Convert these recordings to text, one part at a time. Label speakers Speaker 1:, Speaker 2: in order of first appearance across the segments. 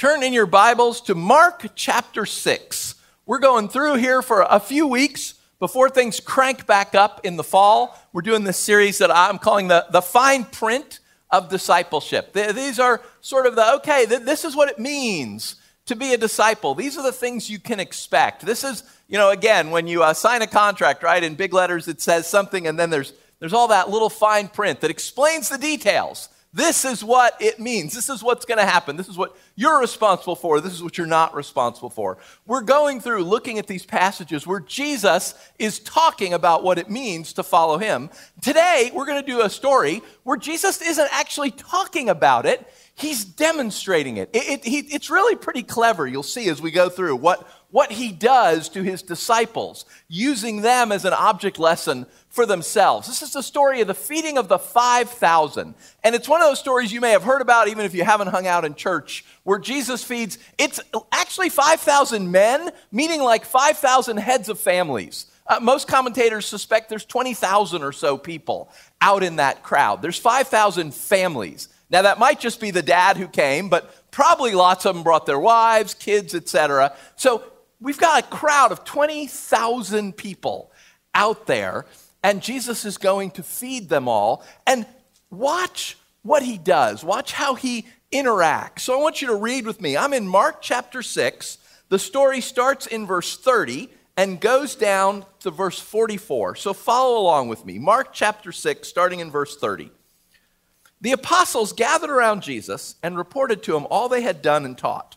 Speaker 1: turn in your Bibles to Mark chapter 6. We're going through here for a few weeks before things crank back up in the fall. We're doing this series that I'm calling the, the fine print of discipleship. These are sort of the, okay, this is what it means to be a disciple. These are the things you can expect. This is, you know, again, when you uh, sign a contract, right, in big letters, it says something, and then there's, there's all that little fine print that explains the details. This is what it means. This is what's going to happen. This is what you're responsible for. This is what you're not responsible for. We're going through looking at these passages where Jesus is talking about what it means to follow him. Today, we're going to do a story where Jesus isn't actually talking about it, he's demonstrating it. it, it he, it's really pretty clever, you'll see as we go through what, what he does to his disciples, using them as an object lesson for themselves. This is the story of the feeding of the 5,000. And it's one of those stories you may have heard about even if you haven't hung out in church, where Jesus feeds, it's actually 5,000 men, meaning like 5,000 heads of families. Uh, most commentators suspect there's 20,000 or so people out in that crowd. There's 5,000 families. Now, that might just be the dad who came, but probably lots of them brought their wives, kids, etc. So we've got a crowd of 20,000 people out there and Jesus is going to feed them all. And watch what he does, watch how he interacts. So I want you to read with me. I'm in Mark chapter 6. The story starts in verse 30 and goes down to verse 44. So follow along with me. Mark chapter 6, starting in verse 30. The apostles gathered around Jesus and reported to him all they had done and taught.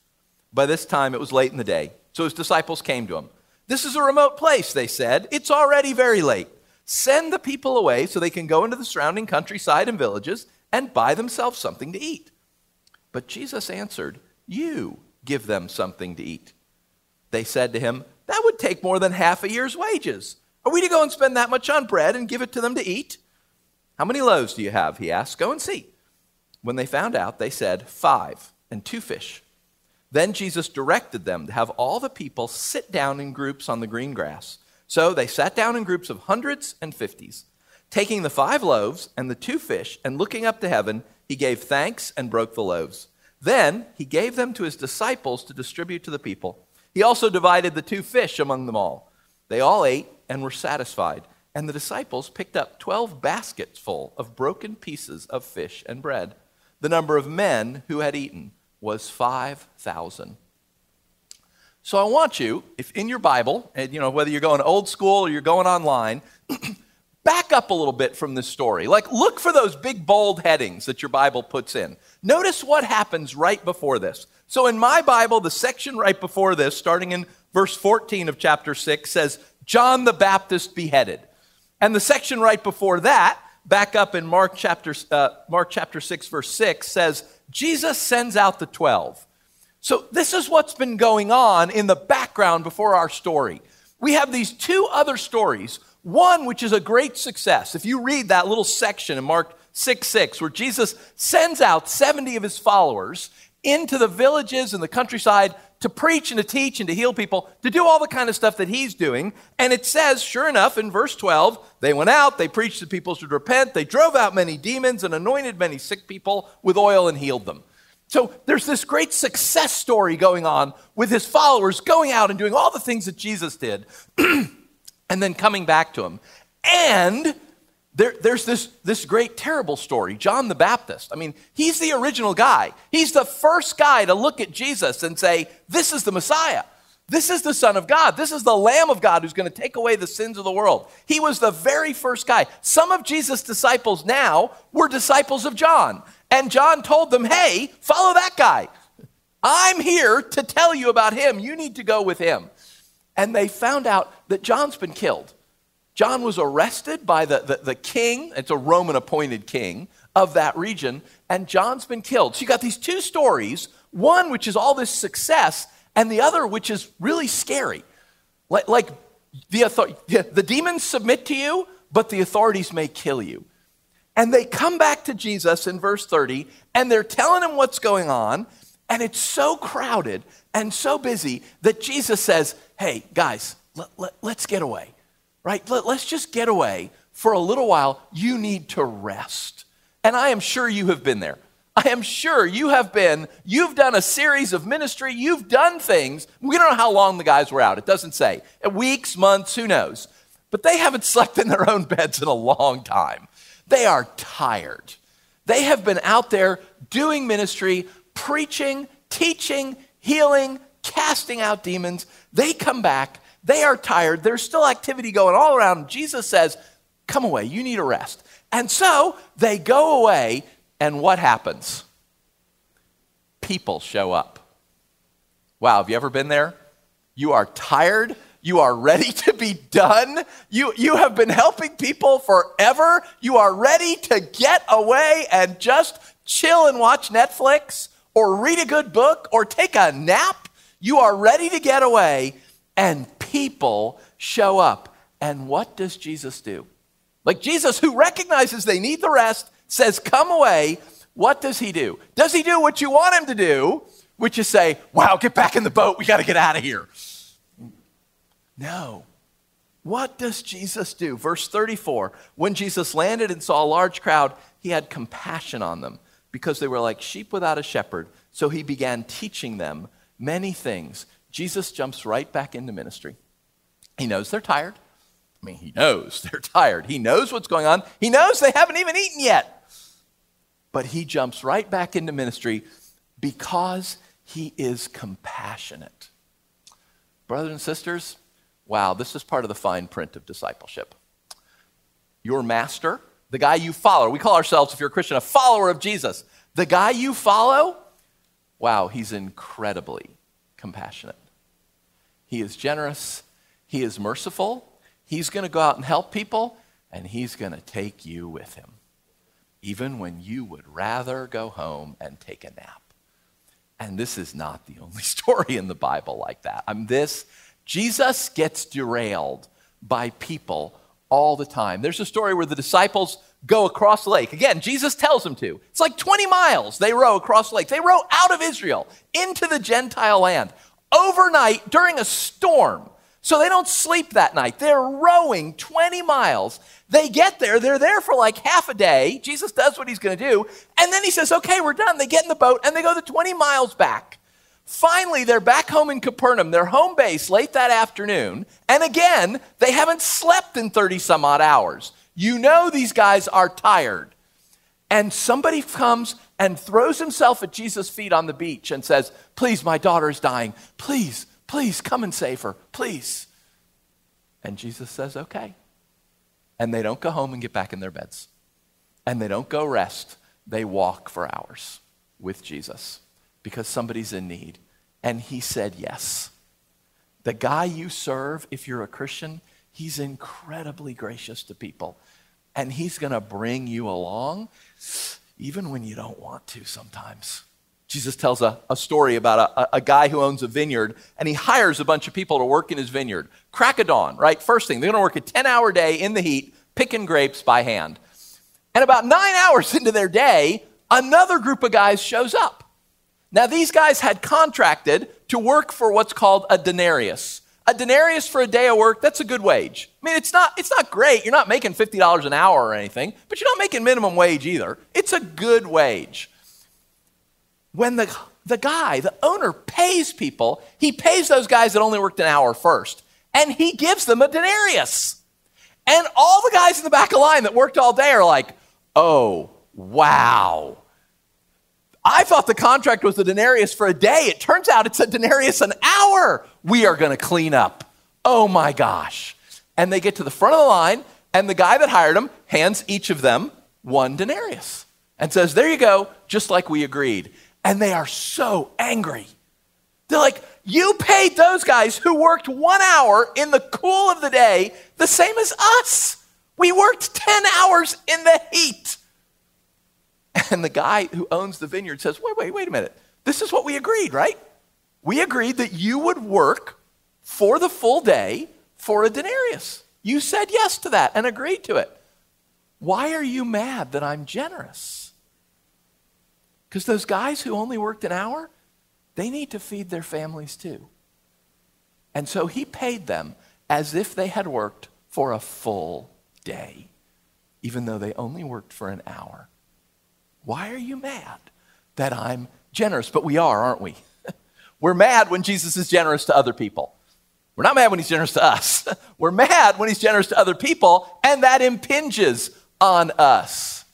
Speaker 1: By this time it was late in the day, so his disciples came to him. This is a remote place, they said. It's already very late. Send the people away so they can go into the surrounding countryside and villages and buy themselves something to eat. But Jesus answered, You give them something to eat. They said to him, That would take more than half a year's wages. Are we to go and spend that much on bread and give it to them to eat? How many loaves do you have? He asked. Go and see. When they found out, they said, Five and two fish. Then Jesus directed them to have all the people sit down in groups on the green grass. So they sat down in groups of hundreds and fifties. Taking the five loaves and the two fish, and looking up to heaven, he gave thanks and broke the loaves. Then he gave them to his disciples to distribute to the people. He also divided the two fish among them all. They all ate and were satisfied. And the disciples picked up 12 baskets full of broken pieces of fish and bread. The number of men who had eaten was 5,000. So I want you, if in your Bible, and you know whether you're going old school or you're going online, back up a little bit from this story. Like look for those big bold headings that your Bible puts in. Notice what happens right before this. So in my Bible, the section right before this, starting in verse 14 of chapter 6, says John the Baptist beheaded. And the section right before that, back up in Mark chapter, uh, Mark chapter 6, verse 6, says Jesus sends out the 12. So, this is what's been going on in the background before our story. We have these two other stories, one which is a great success. If you read that little section in Mark 6 6, where Jesus sends out 70 of his followers into the villages and the countryside to preach and to teach and to heal people, to do all the kind of stuff that he's doing. And it says, sure enough, in verse 12, they went out, they preached to people to repent, they drove out many demons and anointed many sick people with oil and healed them. So there's this great success story going on with his followers going out and doing all the things that Jesus did and then coming back to him. And there, there's this, this great terrible story John the Baptist. I mean, he's the original guy. He's the first guy to look at Jesus and say, This is the Messiah. This is the Son of God. This is the Lamb of God who's going to take away the sins of the world. He was the very first guy. Some of Jesus' disciples now were disciples of John. And John told them, hey, follow that guy. I'm here to tell you about him. You need to go with him. And they found out that John's been killed. John was arrested by the, the, the king, it's a Roman appointed king of that region, and John's been killed. So you got these two stories one, which is all this success, and the other, which is really scary. Like, like the, author- the demons submit to you, but the authorities may kill you. And they come back to Jesus in verse 30, and they're telling him what's going on, and it's so crowded and so busy that Jesus says, Hey, guys, let, us let, get away, right? Let, let's just get away for a little while. You need to rest. And I am sure you have been there. I am sure you have been, you've done a series of ministry, you've done things. We don't know how long the guys were out, it doesn't say. Weeks, months, who knows. But they haven't slept in their own beds in a long time. They are tired. They have been out there doing ministry, preaching, teaching, healing, casting out demons. They come back, they are tired, there's still activity going all around. Jesus says, Come away, you need a rest. And so they go away and what happens? People show up. Wow, have you ever been there? You are tired. You are ready to be done. You, you have been helping people forever. You are ready to get away and just chill and watch Netflix or read a good book or take a nap. You are ready to get away, and people show up. And what does Jesus do? Like Jesus, who recognizes they need the rest, says, Come away, what does he do? Does he do what you want him to do, which is say, Wow, get back in the boat, we got to get out of here? No. What does Jesus do? Verse 34 When Jesus landed and saw a large crowd, he had compassion on them because they were like sheep without a shepherd. So he began teaching them many things. Jesus jumps right back into ministry. He knows they're tired. I mean, he knows they're tired. He knows what's going on. He knows they haven't even eaten yet but he jumps right back into ministry because he is compassionate. Brothers and sisters, wow, this is part of the fine print of discipleship. Your master, the guy you follow, we call ourselves, if you're a Christian, a follower of Jesus. The guy you follow, wow, he's incredibly compassionate. He is generous, he is merciful, he's going to go out and help people, and he's going to take you with him even when you would rather go home and take a nap. And this is not the only story in the Bible like that. I'm this Jesus gets derailed by people all the time. There's a story where the disciples go across the lake. Again, Jesus tells them to. It's like 20 miles they row across the lake. They row out of Israel into the Gentile land overnight during a storm. So they don't sleep that night. They're rowing 20 miles. They get there, they're there for like half a day. Jesus does what he's going to do. And then he says, okay, we're done. They get in the boat and they go the 20 miles back. Finally, they're back home in Capernaum, their home base, late that afternoon. And again, they haven't slept in 30 some odd hours. You know these guys are tired. And somebody comes and throws himself at Jesus' feet on the beach and says, Please, my daughter is dying. Please, Please come and save her, please. And Jesus says, Okay. And they don't go home and get back in their beds. And they don't go rest. They walk for hours with Jesus because somebody's in need. And he said yes. The guy you serve, if you're a Christian, he's incredibly gracious to people. And he's going to bring you along even when you don't want to sometimes. Jesus tells a, a story about a, a, guy who owns a vineyard and he hires a bunch of people to work in his vineyard. Crack of dawn, right? First thing, they're going to work a 10 hour day in the heat, picking grapes by hand. And about nine hours into their day, another group of guys shows up. Now, these guys had contracted to work for what's called a denarius. A denarius for a day of work, that's a good wage. I mean, it's not, it's not great. You're not making $50 an hour or anything, but you're not making minimum wage either. It's a good wage when the, the guy, the owner, pays people, he pays those guys that only worked an hour first, and he gives them a denarius. And all the guys in the back of the line that worked all day are like, oh, wow. I thought the contract was a denarius for a day. It turns out it's a denarius an hour. We are going to clean up. Oh my gosh. And they get to the front of the line, and the guy that hired them hands each of them one denarius and says, There you go, just like we agreed and they are so angry. They're like, You paid those guys who worked one hour in the cool of the day the same as us. We worked 10 hours in the heat. And the guy who owns the vineyard says, Wait, wait, wait a minute. This is what we agreed, right? We agreed that you would work for the full day for a denarius. You said yes to that and agreed to it. Why are you mad that I'm generous? Because those guys who only worked an hour, they need to feed their families too. And so he paid them as if they had worked for a full day, even though they only worked for an hour. Why are you mad that I'm generous? But we are, aren't we? We're mad when Jesus is generous to other people. We're not mad when he's generous to us. We're mad when he's generous to other people, and that impinges on us.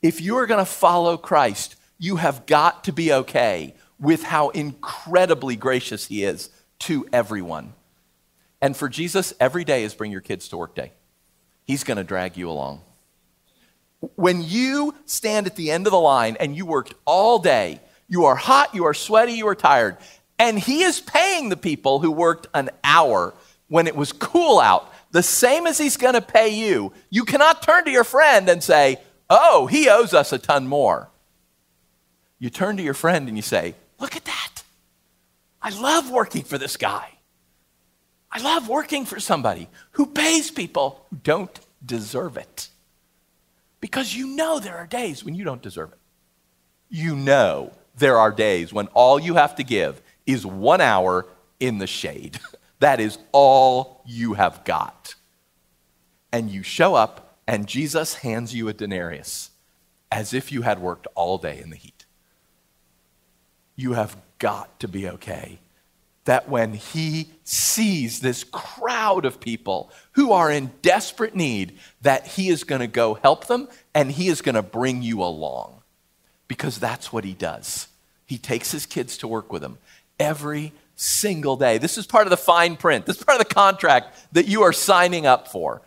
Speaker 1: If you are going to follow Christ, you have got to be okay with how incredibly gracious he is to everyone. And for Jesus, every day is bring your kids to work day. He's going to drag you along. When you stand at the end of the line and you worked all day, you are hot, you are sweaty, you are tired, and he is paying the people who worked an hour when it was cool out, the same as he's going to pay you. You cannot turn to your friend and say, Oh, he owes us a ton more. You turn to your friend and you say, Look at that. I love working for this guy. I love working for somebody who pays people who don't deserve it. Because you know there are days when you don't deserve it. You know there are days when all you have to give is one hour in the shade. that is all you have got. And you show up, and Jesus hands you a denarius as if you had worked all day in the heat. You have got to be okay that when he sees this crowd of people who are in desperate need, that he is going to go help them and he is going to bring you along. Because that's what he does. He takes his kids to work with him every single day. This is part of the fine print. This is part of the contract that you are signing up for.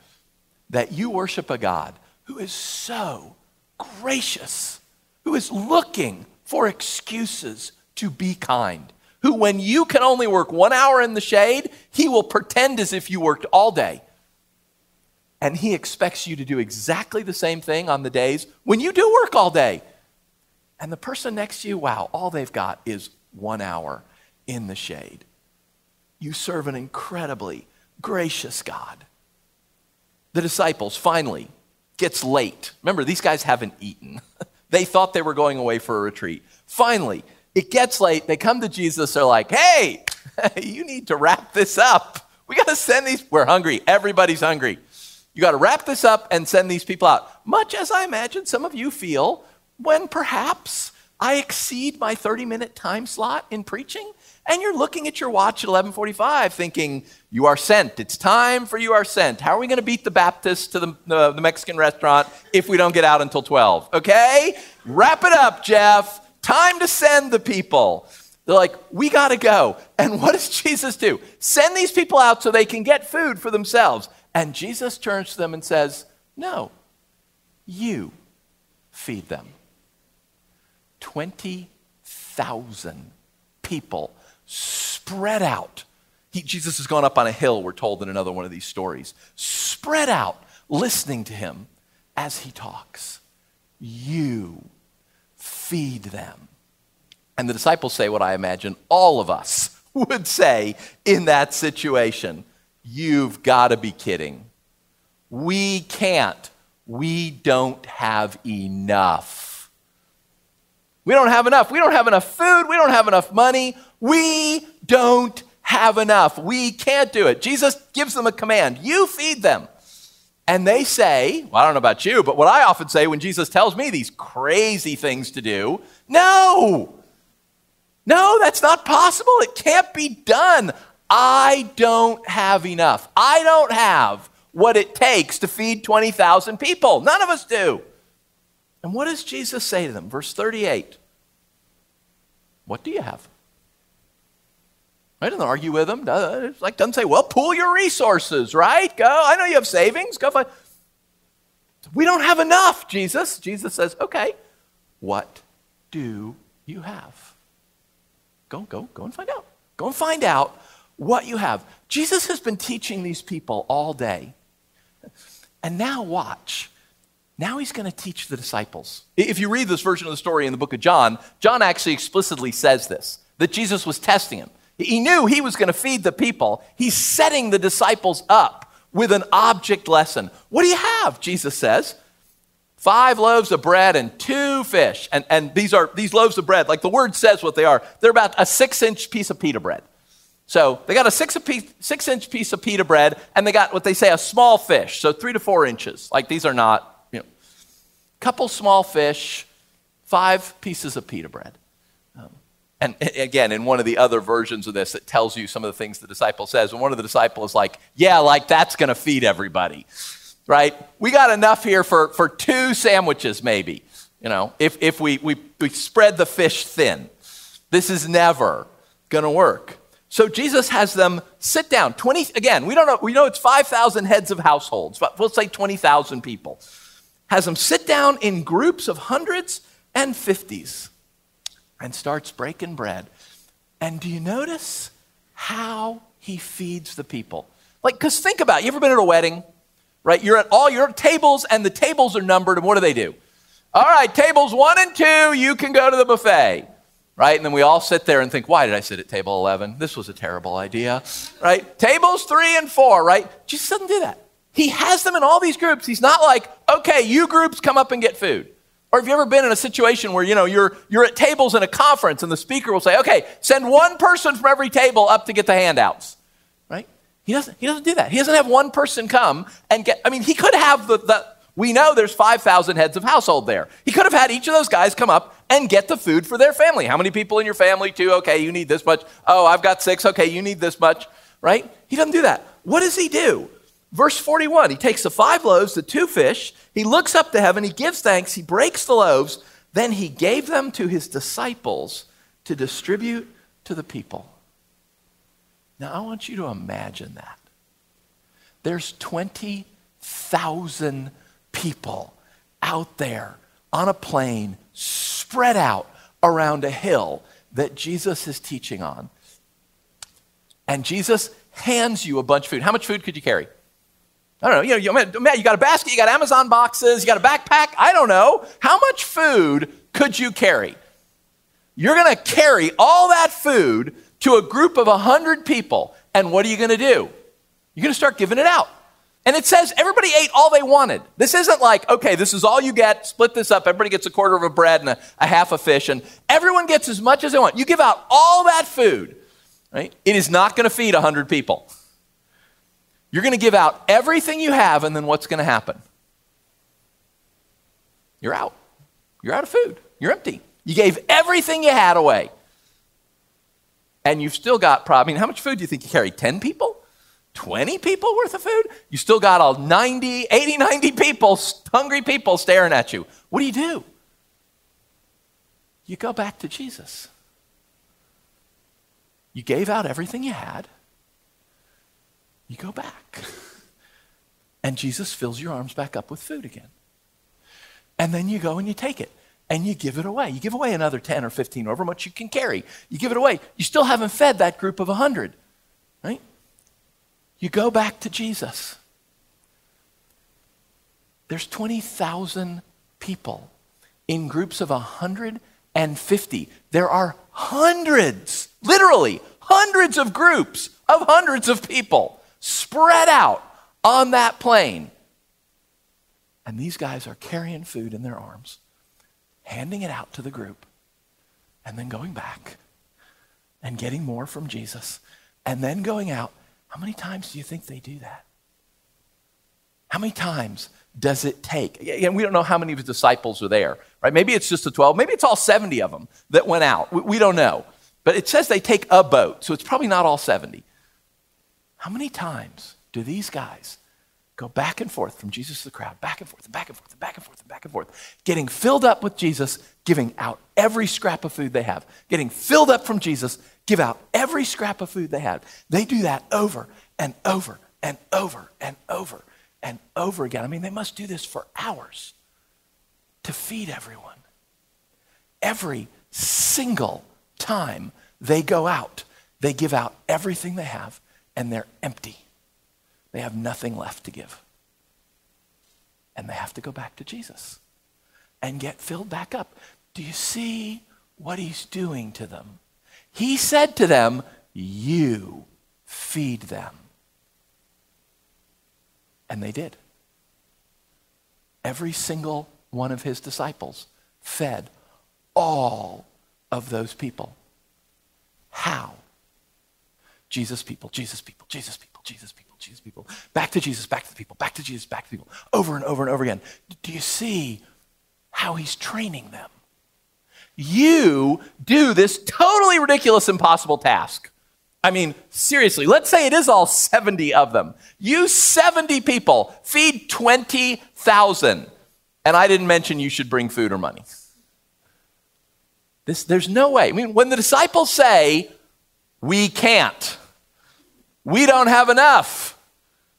Speaker 1: That you worship a God who is so gracious, who is looking for excuses to be kind who, when you can only work one hour in the shade, he will pretend as if you worked all day. And he expects you to do exactly the same thing on the days when you do work all day. And the person next to you, wow, all they've got is one hour in the shade. You serve an incredibly gracious God. The disciples finally gets late. Remember, these guys haven't eaten. they thought they were going away for a retreat. Finally, it gets late. They come to Jesus. They're like, hey, you need to wrap this up. We got to send these. We're hungry. Everybody's hungry. You got to wrap this up and send these people out. Much as I imagine some of you feel when perhaps I exceed my 30 minute time slot in preaching and you're looking at your watch at 11:45 thinking you are sent it's time for you are sent how are we going to beat the baptists to the, the, the mexican restaurant if we don't get out until 12 okay wrap it up jeff Time to send the people. They're like, we got to go. And what does Jesus do? Send these people out so they can get food for themselves. And Jesus turns to them and says, No, you feed them. 20,000 people spread out. He, Jesus has gone up on a hill, we're told in another one of these stories, spread out, listening to him as he talks. You feed them. And the disciples say what I imagine all of us would say in that situation You've got to be kidding. We can't. We don't have enough. We don't have enough. We don't have enough food. We don't have enough money. We don't have enough. We can't do it. Jesus gives them a command you feed them. And they say, well, I don't know about you, but what I often say when Jesus tells me these crazy things to do, no, no, that's not possible. It can't be done. I don't have enough. I don't have what it takes to feed 20,000 people. None of us do. And what does Jesus say to them? Verse 38 What do you have? I doesn't argue with them. It's like doesn't say, well, pool your resources, right? Go. I know you have savings. Go find. We don't have enough, Jesus. Jesus says, okay, what do you have? Go, go, go and find out. Go and find out what you have. Jesus has been teaching these people all day. And now watch. Now he's going to teach the disciples. If you read this version of the story in the book of John, John actually explicitly says this that Jesus was testing him. He knew he was going to feed the people. He's setting the disciples up with an object lesson. What do you have? Jesus says. Five loaves of bread and two fish. And, and these are these loaves of bread, like the word says what they are. They're about a six inch piece of pita bread. So they got a six, piece, six inch piece of pita bread, and they got what they say a small fish, so three to four inches. Like these are not, couple small fish, five pieces of pita bread. Um, and again, in one of the other versions of this, it tells you some of the things the disciple says. And one of the disciples is like, yeah, like that's going to feed everybody right? We got enough here for, for two sandwiches, maybe, you know, if, if we, we, we spread the fish thin. This is never going to work. So Jesus has them sit down. 20, again, we don't know, we know it's 5,000 heads of households, but we'll say 20,000 people. Has them sit down in groups of hundreds and fifties and starts breaking bread. And do you notice how he feeds the people? Like, because think about it. You ever been at a wedding? right? You're at all your tables, and the tables are numbered, and what do they do? All right, tables one and two, you can go to the buffet, right? And then we all sit there and think, why did I sit at table 11? This was a terrible idea, right? Tables three and four, right? Jesus doesn't do that. He has them in all these groups. He's not like, okay, you groups come up and get food. Or have you ever been in a situation where, you know, you're, you're at tables in a conference and the speaker will say, okay, send one person from every table up to get the handouts, right? He doesn't, he doesn't do that. He doesn't have one person come and get, I mean, he could have the, the we know there's 5,000 heads of household there. He could have had each of those guys come up and get the food for their family. How many people in your family? Two. Okay, you need this much. Oh, I've got six. Okay, you need this much, right? He doesn't do that. What does he do? Verse 41 he takes the five loaves, the two fish, he looks up to heaven, he gives thanks, he breaks the loaves, then he gave them to his disciples to distribute to the people. Now, I want you to imagine that. There's 20,000 people out there on a plain, spread out around a hill that Jesus is teaching on. And Jesus hands you a bunch of food. How much food could you carry? I don't know. You know, you, you got a basket, you got Amazon boxes, you got a backpack. I don't know. How much food could you carry? You're going to carry all that food to a group of 100 people, and what are you going to do? You're going to start giving it out. And it says everybody ate all they wanted. This isn't like, okay, this is all you get, split this up, everybody gets a quarter of a bread and a, a half a fish, and everyone gets as much as they want. You give out all that food, right? It is not going to feed 100 people. You're going to give out everything you have, and then what's going to happen? You're out. You're out of food. You're empty. You gave everything you had away and you've still got probably, I mean, how much food do you think you carry? 10 people? 20 people worth of food? You still got all 90, 80, 90 people, hungry people staring at you. What do you do? You go back to Jesus. You gave out everything you had. You go back. And Jesus fills your arms back up with food again. And then you go and you take it and you give it away. You give away another 10 or 15, however much you can carry. You give it away. You still haven't fed that group of 100, right? You go back to Jesus. There's 20,000 people in groups of 150. There are hundreds, literally hundreds of groups of hundreds of people spread out on that plain. And these guys are carrying food in their arms handing it out to the group, and then going back and getting more from Jesus, and then going out. How many times do you think they do that? How many times does it take? And we don't know how many of his disciples are there, right? Maybe it's just the 12. Maybe it's all 70 of them that went out. We, we don't know. But it says they take a boat, so it's probably not all 70. How many times do these guys go back and forth from Jesus to the crowd, back and forth and back and forth and back and forth and back and forth, getting filled up with Jesus, giving out every scrap of food they have, getting filled up from Jesus, give out every scrap of food they have. They do that over and over and over and over and over again. I mean, they must do this for hours to feed everyone. Every single time they go out, they give out everything they have and they're empty. They have nothing left to give. and they have to go back to Jesus and get filled back up. Do you see what he's doing to them? He said to them, You feed them. And they did. Every single one of his disciples fed all of those people. How? Jesus people, Jesus people, Jesus people, Jesus people, Jesus people. Back to Jesus, back to the people, back to Jesus, back to the people. Over and over and over again. Do you see how he's training them? You do this totally ridiculous, impossible task. I mean, seriously, let's say it is all 70 of them. You 70 people, feed 20,000. And I didn't mention you should bring food or money. This, there's no way. I mean, when the disciples say, we can't, we don't have enough,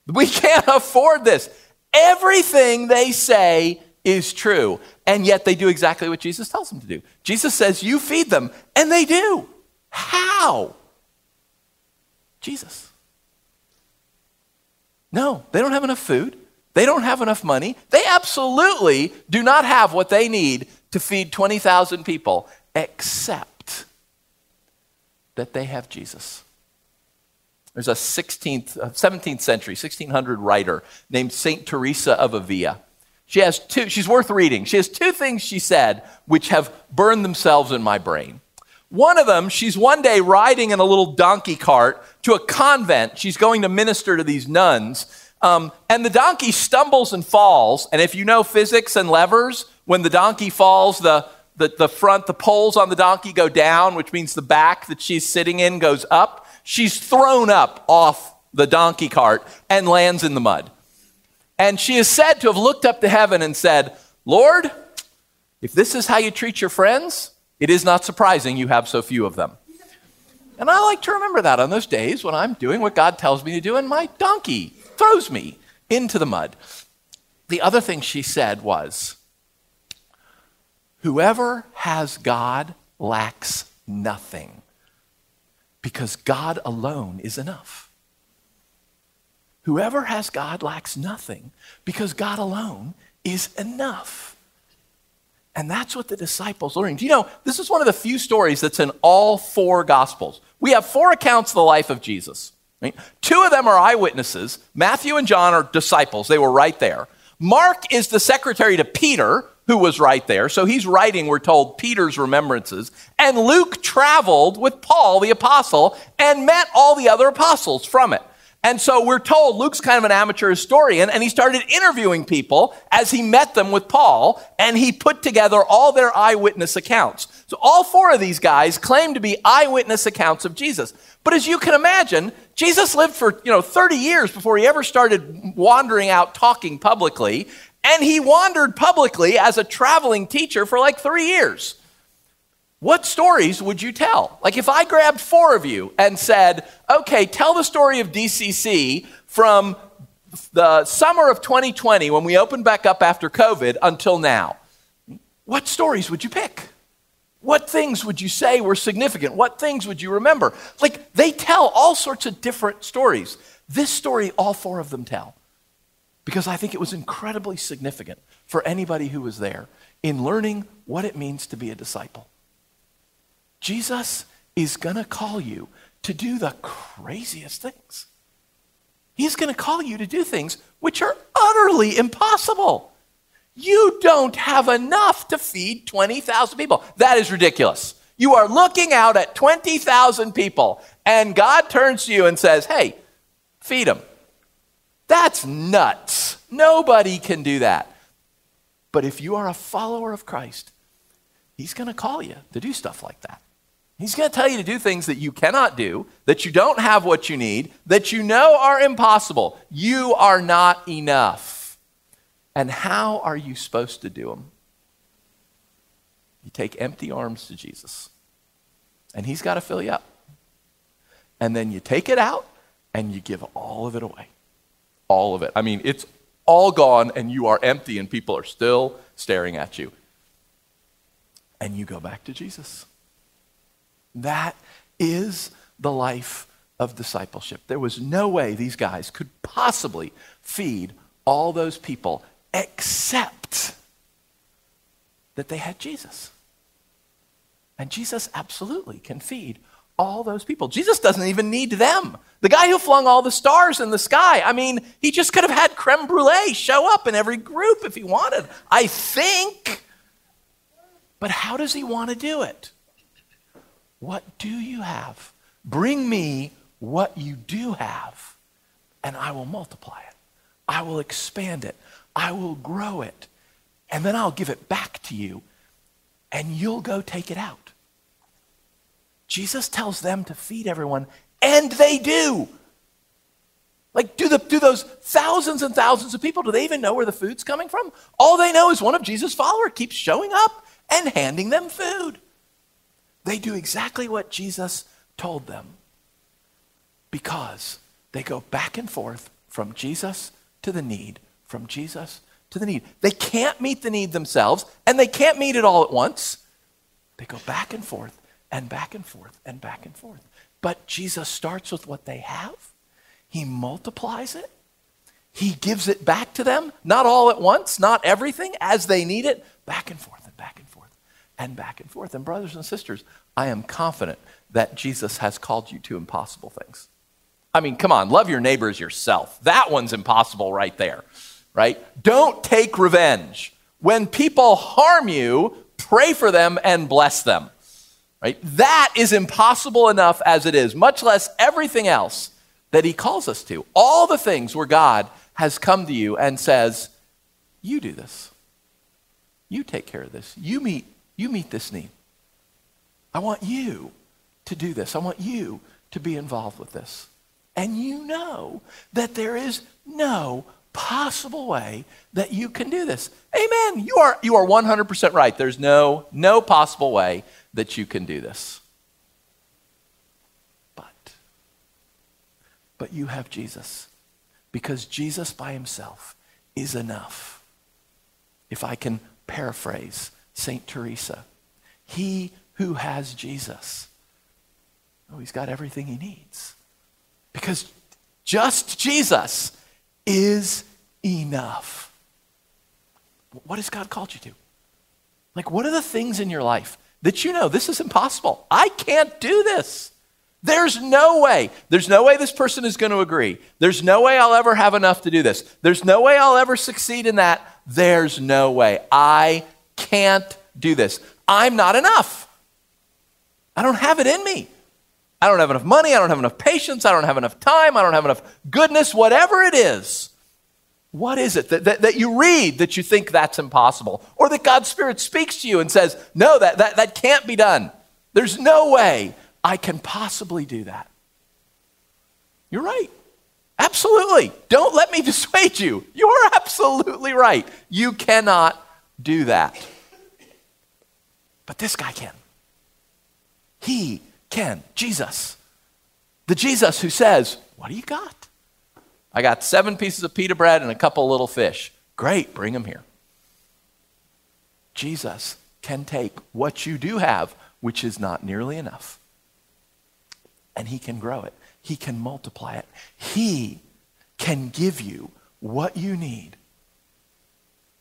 Speaker 1: we can't afford this, everything they say is true. And yet they do exactly what Jesus tells them to do. Jesus says, You feed them, and they do. How? Jesus. No, they don't have enough food. They don't have enough money. They absolutely do not have what they need to feed 20,000 people, except that they have Jesus. There's a 16th, 17th century, 1600 writer named St. Teresa of Avila. She has two, she's worth reading. She has two things she said which have burned themselves in my brain. One of them, she's one day riding in a little donkey cart to a convent. She's going to minister to these nuns. Um, and the donkey stumbles and falls. And if you know physics and levers, when the donkey falls, the, the, the front, the poles on the donkey go down, which means the back that she's sitting in goes up. She's thrown up off the donkey cart and lands in the mud. And she is said to have looked up to heaven and said, Lord, if this is how you treat your friends, it is not surprising you have so few of them. And I like to remember that on those days when I'm doing what God tells me to do and my donkey throws me into the mud. The other thing she said was, Whoever has God lacks nothing because God alone is enough. Whoever has God lacks nothing because God alone is enough. And that's what the disciples learned. You know, this is one of the few stories that's in all four gospels. We have four accounts of the life of Jesus. Right? Two of them are eyewitnesses. Matthew and John are disciples, they were right there. Mark is the secretary to Peter, who was right there. So he's writing, we're told, Peter's remembrances. And Luke traveled with Paul, the apostle, and met all the other apostles from it. And so we're told Luke's kind of an amateur historian, and he started interviewing people as he met them with Paul, and he put together all their eyewitness accounts. So all four of these guys claim to be eyewitness accounts of Jesus. But as you can imagine, Jesus lived for, you know, 30 years before he ever started wandering out talking publicly, and he wandered publicly as a traveling teacher for like 3 years. What stories would you tell? Like if I grabbed four of you and said, okay, tell the story of DCC from the summer of 2020 when we opened back up after COVID until now, what stories would you pick? What things would you say were significant? What things would you remember? Like they tell all sorts of different stories. This story, all four of them tell. Because I think it was incredibly significant for anybody who was there in learning what it means to be a disciple. Jesus is going to call you to do the craziest things. He's going to call you to do things which are utterly impossible. You don't have enough to feed 20,000 people. That is ridiculous. You are looking out at 20,000 people, and God turns to you and says, Hey, feed them. That's nuts. Nobody can do that. But if you are a follower of Christ, He's going to call you to do stuff like that. He's going to tell you to do things that you cannot do, that you don't have what you need, that you know are impossible. You are not enough. And how are you supposed to do them? You take empty arms to Jesus, and He's got to fill you up. And then you take it out and you give all of it away. All of it. I mean, it's all gone, and you are empty, and people are still staring at you. And you go back to Jesus. That is the life of discipleship. There was no way these guys could possibly feed all those people except that they had Jesus. And Jesus absolutely can feed all those people. Jesus doesn't even need them. The guy who flung all the stars in the sky, I mean, he just could have had creme brulee show up in every group if he wanted, I think. But how does he want to do it? What do you have? Bring me what you do have, and I will multiply it. I will expand it. I will grow it. And then I'll give it back to you, and you'll go take it out. Jesus tells them to feed everyone, and they do. Like, do, the, do those thousands and thousands of people, do they even know where the food's coming from? All they know is one of Jesus' followers keeps showing up and handing them food. They do exactly what Jesus told them because they go back and forth from Jesus to the need, from Jesus to the need. They can't meet the need themselves, and they can't meet it all at once. They go back and forth and back and forth and back and forth. But Jesus starts with what they have, He multiplies it, He gives it back to them, not all at once, not everything, as they need it, back and forth and back and forth and back and forth. And, brothers and sisters, I am confident that Jesus has called you to impossible things. I mean, come on, love your neighbors yourself. That one's impossible right there, right? Don't take revenge. When people harm you, pray for them and bless them. Right? That is impossible enough as it is, much less everything else that he calls us to. All the things where God has come to you and says, "You do this. You take care of this. You meet you meet this need. I want you to do this. I want you to be involved with this." And you know that there is no possible way that you can do this. Amen. You are, you are 100% right. There's no, no possible way that you can do this. But, but you have Jesus. Because Jesus by himself is enough. If I can paraphrase St. Teresa, he who has Jesus, oh, he's got everything he needs. Because just Jesus is enough. What has God called you to? Like, what are the things in your life that you know this is impossible? I can't do this. There's no way. There's no way this person is going to agree. There's no way I'll ever have enough to do this. There's no way I'll ever succeed in that. There's no way. I can't do this. I'm not enough. I don't have it in me. I don't have enough money. I don't have enough patience. I don't have enough time. I don't have enough goodness, whatever it is. What is it that, that, that, you read that you think that's impossible? Or that God's Spirit speaks to you and says, no, that, that, that can't be done. There's no way I can possibly do that. You're right. Absolutely. Don't let me dissuade you. You're absolutely right. You cannot do that. But this guy can. He can. Jesus. The Jesus who says, What do you got? I got seven pieces of pita bread and a couple little fish. Great, bring them here. Jesus can take what you do have, which is not nearly enough, and he can grow it. He can multiply it. He can give you what you need.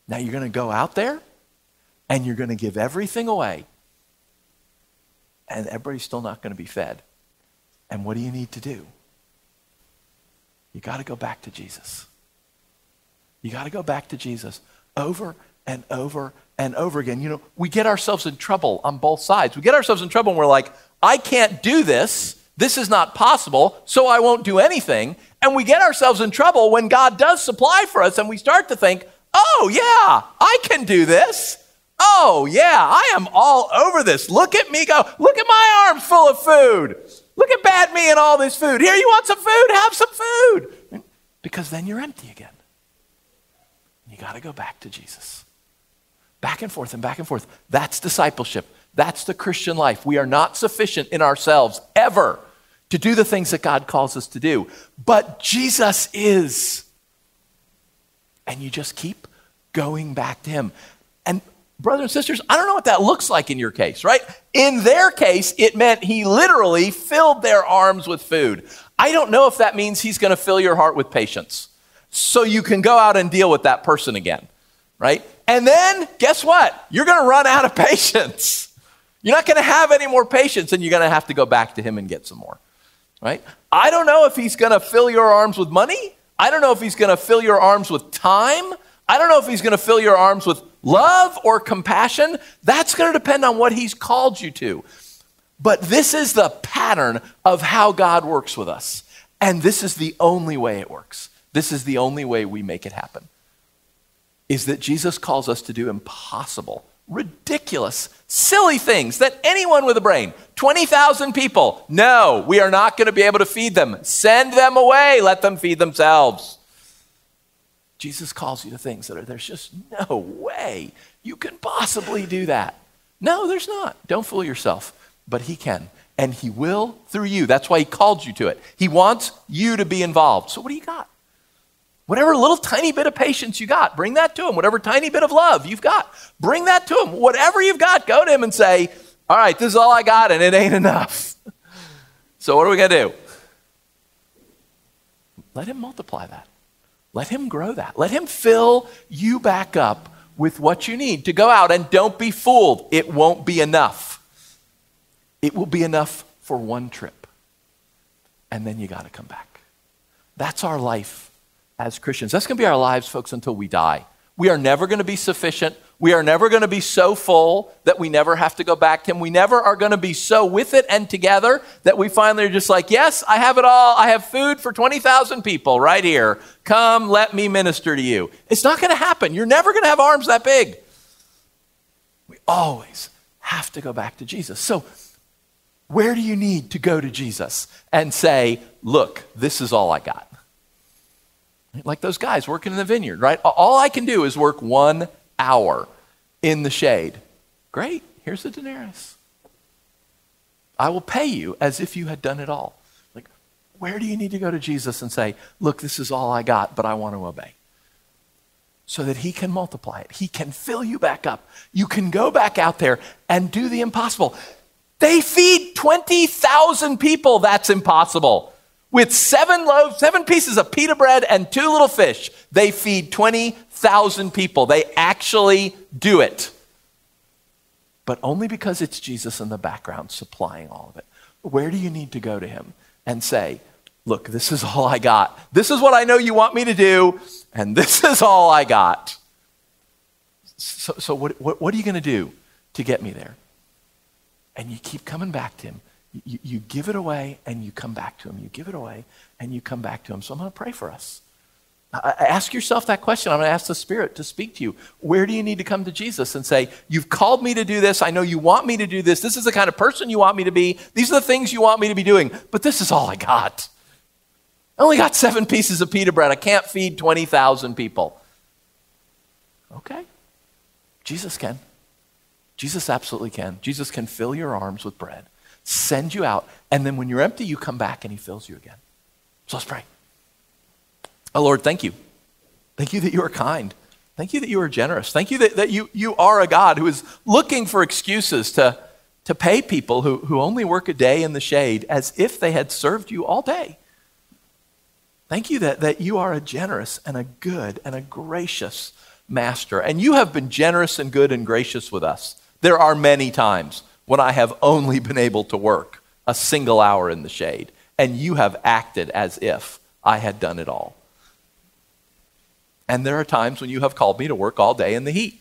Speaker 1: Now you're going to go out there and you're going to give everything away and everybody's still not going to be fed. And what do you need to do? You got to go back to Jesus. You got to go back to Jesus over and over and over again. You know, we get ourselves in trouble on both sides. We get ourselves in trouble and we're like, I can't do this. This is not possible, so I won't do anything. And we get ourselves in trouble when God does supply for us and we start to think, oh, yeah, I can do this. Oh, yeah, I am all over this. Look at me go. Look at my arms full of food. Look at bad me and all this food. Here, you want some food? Have some food. Because then you're empty again. You got to go back to Jesus. Back and forth and back and forth. That's discipleship. That's the Christian life. We are not sufficient in ourselves ever to do the things that God calls us to do. But Jesus is. And you just keep going back to Him. And brothers and sisters, I don't know what that looks like in your case, right? In their case, it meant he literally filled their arms with food. I don't know if that means he's going to fill your heart with patience so you can go out and deal with that person again. right? And then guess what? You're going to run out of patience. You're not going to have any more patience, and you're going to have to go back to him and get some more, right? I don't know if he's going to fill your arms with money. I don't know if he's going to fill your arms with time. I don't know if he's going to fill your arms with love or compassion. That's going to depend on what he's called you to. But this is the pattern of how God works with us. And this is the only way it works. This is the only way we make it happen. Is that Jesus calls us to do impossible, ridiculous, silly things that anyone with a brain, 20,000 people, no, we are not going to be able to feed them. Send them away, let them feed themselves. Jesus calls you to things that are, there's just no way you can possibly do that. No, there's not. Don't fool yourself. But He can. And He will through you. That's why He called you to it. He wants you to be involved. So, what do you got? Whatever little tiny bit of patience you got, bring that to Him. Whatever tiny bit of love you've got, bring that to Him. Whatever you've got, go to Him and say, All right, this is all I got, and it ain't enough. So, what are we going to do? Let Him multiply that. Let Him grow that. Let Him fill you back up with what you need to go out and don't be fooled. It won't be enough. It will be enough for one trip. And then you got to come back. That's our life as Christians. That's going to be our lives, folks, until we die. We are never going to be sufficient. We are never going to be so full that we never have to go back to Him. We never are going to be so with it and together that we finally are just like, yes, I have it all. I have food for 20,000 people right here. Come, let me minister to you. It's not going to happen. You're never going to have arms that big. We always have to go back to Jesus. So, where do you need to go to Jesus and say, look, this is all I got? Like those guys working in the vineyard, right? All I can do is work one hour in the shade. Great, here's the denarius. I will pay you as if you had done it all. Like, where do you need to go to Jesus and say, look, this is all I got, but I want to obey? So that he can multiply it. He can fill you back up. You can go back out there and do the impossible. They feed 20,000 people. That's impossible with seven loaves, seven pieces of pita bread, and two little fish, they feed 20,000 people. They actually do it. But only because it's Jesus in the background supplying all of it. Where do you need to go to him and say, Look, this is all I got. This is what I know you want me to do, and this is all I got. So, so what, what, what are you going to do to get me there? And you keep coming back to him you, you give it away and you come back to him. You give it away and you come back to him. So I'm going to pray for us. Ask yourself that question. I'm going to ask the Spirit to speak to you. Where do you need to come to Jesus and say, You've called me to do this. I know you want me to do this. This is the kind of person you want me to be. These are the things you want me to be doing. But this is all I got. I only got seven pieces of pita bread. I can't feed 20,000 people. Okay. Jesus can. Jesus absolutely can. Jesus can fill your arms with bread send you out, and then when you're empty, you come back and He fills you again. So let's pray. Oh, Lord, thank you. Thank you that you are kind. Thank you that you are generous. Thank you that, that you, you are a God who is looking for excuses to, to pay people who, who only work a day in the shade as if they had served you all day. Thank you that, that you are a generous and a good and a gracious master. And you have been generous and good and gracious with us. There are many times when I have only been able to work a single hour in the shade, and you have acted as if I had done it all. And there are times when you have called me to work all day in the heat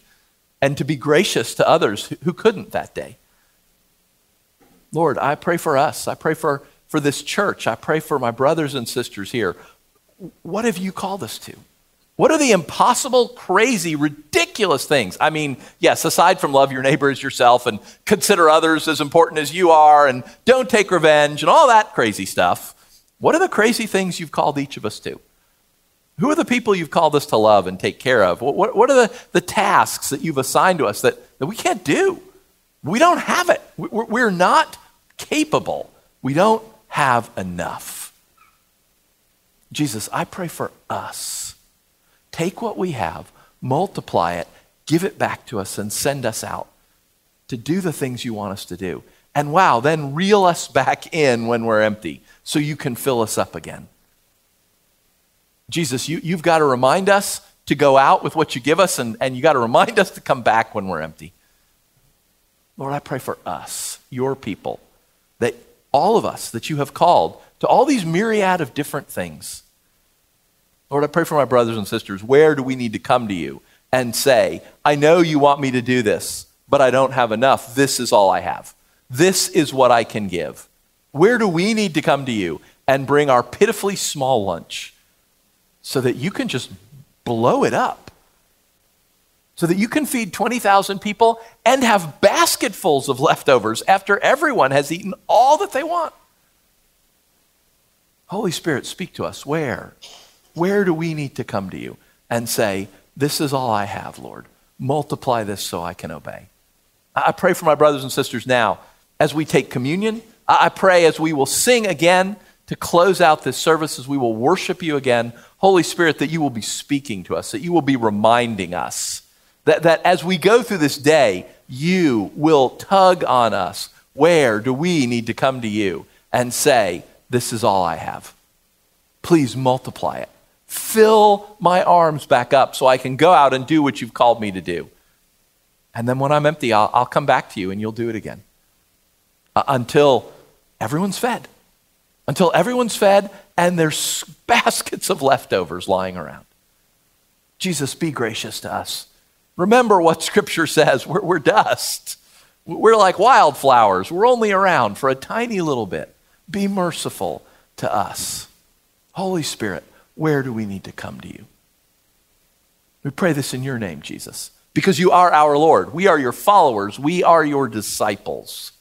Speaker 1: and to be gracious to others who couldn't that day. Lord, I pray for us. I pray for, for this church. I pray for my brothers and sisters here. What have you called us to? What are the impossible, crazy, ridiculous things? I mean, yes, aside from love your neighbor as yourself and consider others as important as you are and don't take revenge and all that crazy stuff, what are the crazy things you've called each of us to? Who are the people you've called us to love and take care of? What, what, are the, the tasks that you've assigned to us that, that we can't do? We don't have it. We're not capable. We don't have enough. Jesus, I pray for us Take what we have, multiply it, give it back to us, and send us out to do the things you want us to do. And wow, then reel us back in when we're empty so you can fill us up again. Jesus, you, you've got to remind us to go out with what you give us, and, and you got to remind us to come back when we're empty. Lord, I pray for us, your people, that all of us that you have called to all these myriad of different things. Lord, I pray for my brothers and sisters. Where do we need to come to you and say, I know you want me to do this, but I don't have enough. This is all I have. This is what I can give. Where do we need to come to you and bring our pitifully small lunch so that you can just blow it up? So that you can feed 20,000 people and have basketfuls of leftovers after everyone has eaten all that they want. Holy Spirit, speak to us. Where? Where do we need to come to you and say, This is all I have, Lord? Multiply this so I can obey. I pray for my brothers and sisters now as we take communion. I pray as we will sing again to close out this service, as we will worship you again, Holy Spirit, that you will be speaking to us, that you will be reminding us that, that as we go through this day, you will tug on us. Where do we need to come to you and say, this is all I have. Please multiply it. Fill my arms back up so I can go out and do what you've called me to do. And then when I'm empty, I'll, I'll come back to you and you'll do it again. Uh, until everyone's fed. Until everyone's fed and there's baskets of leftovers lying around. Jesus, be gracious to us. Remember what Scripture says we're, we're dust. We're like wildflowers. We're only around for a tiny little bit. Be merciful to us. Holy Spirit, where do we need to come to you? We pray this in your name, Jesus, because you are our Lord. We are your followers. We are your disciples.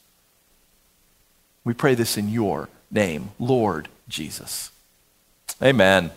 Speaker 1: We pray this in your name, Lord Jesus. Amen.